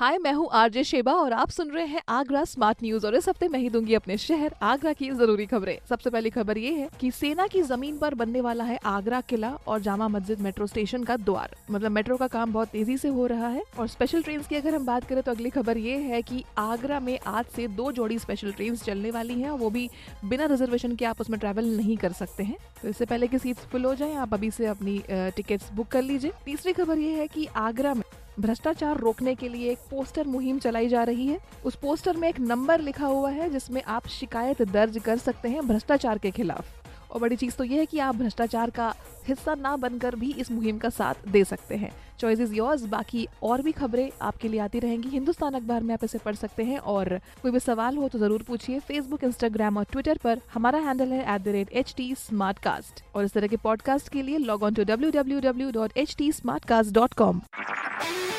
हाय, मैं हूँ RJ Sheba और आप सुन रहे हैं आगरा स्मार्ट न्यूज़ और इस हफ़्ते मैं ही दूँगी अपने शहर आगरा की ज़रूरी खबरें। सबसे पहली खबर ये है कि सेना की ज़मीन पर बनने वाला है आगरा किला और जामा मस्जिद मेट्रो स्टेशन का द्वार। मतलब मेट्रो का काम बहुत तेज़ी से हो रहा है और स्पेशल ट्रेन की अगर हम बात करें तो अगली खबर ये है की आगरा में आज से दो जोड़ी स्पेशल ट्रेन चलने वाली है वो भी बिना रिजर्वेशन के आप उसमें ट्रेवल नहीं कर सकते हैं। तो इससे पहले की सीट फुल हो जाए, आप अभी से अपनी टिकट बुक कर लीजिए। तीसरी खबर ये है की आगरा में भ्रष्टाचार रोकने के लिए एक पोस्टर मुहिम चलाई जा रही है। उस पोस्टर में एक नंबर लिखा हुआ है, जिसमें आप शिकायत दर्ज कर सकते हैं भ्रष्टाचार के खिलाफ। और बड़ी चीज़ तो यह है कि आप भ्रष्टाचार का हिस्सा ना बनकर भी इस मुहिम का साथ दे सकते हैं। चॉइस इज़ योर्स बाकी और भी खबरें आपके लिए आती रहेंगी। हिंदुस्तान अखबार में आप इसे पढ़ सकते हैं, और कोई भी सवाल हो तो ज़रूर पूछिए फेसबुक इंस्टाग्राम और ट्विटर पर। हमारा हैंडल है एट और इस तरह के पॉडकास्ट के लिए log on to W W W dot H T smartcast dot com